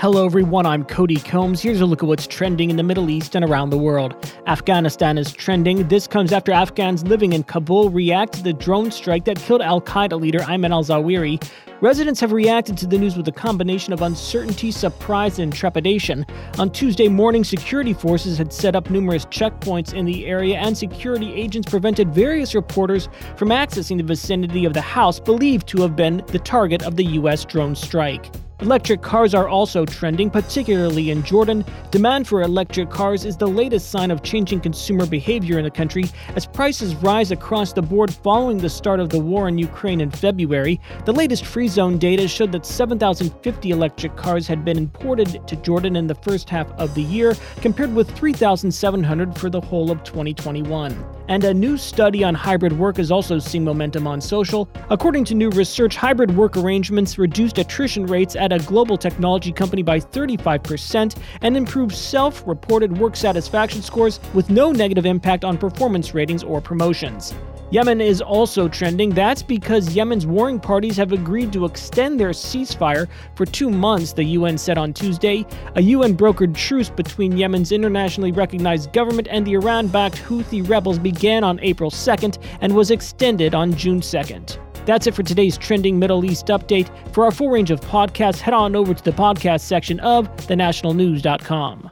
Hello, everyone. I'm Cody Combs. Here's a look at what's trending in the Middle East and around the world. Afghanistan is trending. This comes after Afghans living in Kabul react to the drone strike that killed Al Qaeda leader Ayman al Zawahiri. Residents have reacted to the news with a combination of uncertainty, surprise, and trepidation. On Tuesday morning, security forces had set up numerous checkpoints in the area, and security agents prevented various reporters from accessing the vicinity of the house believed to have been the target of the U.S. drone strike. Electric cars are also trending, particularly in Jordan. Demand for electric cars is the latest sign of changing consumer behavior in the country as prices rise across the board following the start of the war in Ukraine in February. The latest Free Zone data showed that 7,050 electric cars had been imported to Jordan in the first half of the year, compared with 3,700 for the whole of 2021. And a new study on hybrid work is also seeing momentum on social. According to new research, hybrid work arrangements reduced attrition rates at a global technology company by 35% and improved self reported work satisfaction scores with no negative impact on performance ratings or promotions. Yemen is also trending. That's because Yemen's warring parties have agreed to extend their ceasefire for two months, the UN said on Tuesday. A UN brokered truce between Yemen's internationally recognized government and the Iran backed Houthi rebels began on April 2nd and was extended on June 2nd. That's it for today's trending Middle East update. For our full range of podcasts, head on over to the podcast section of thenationalnews.com.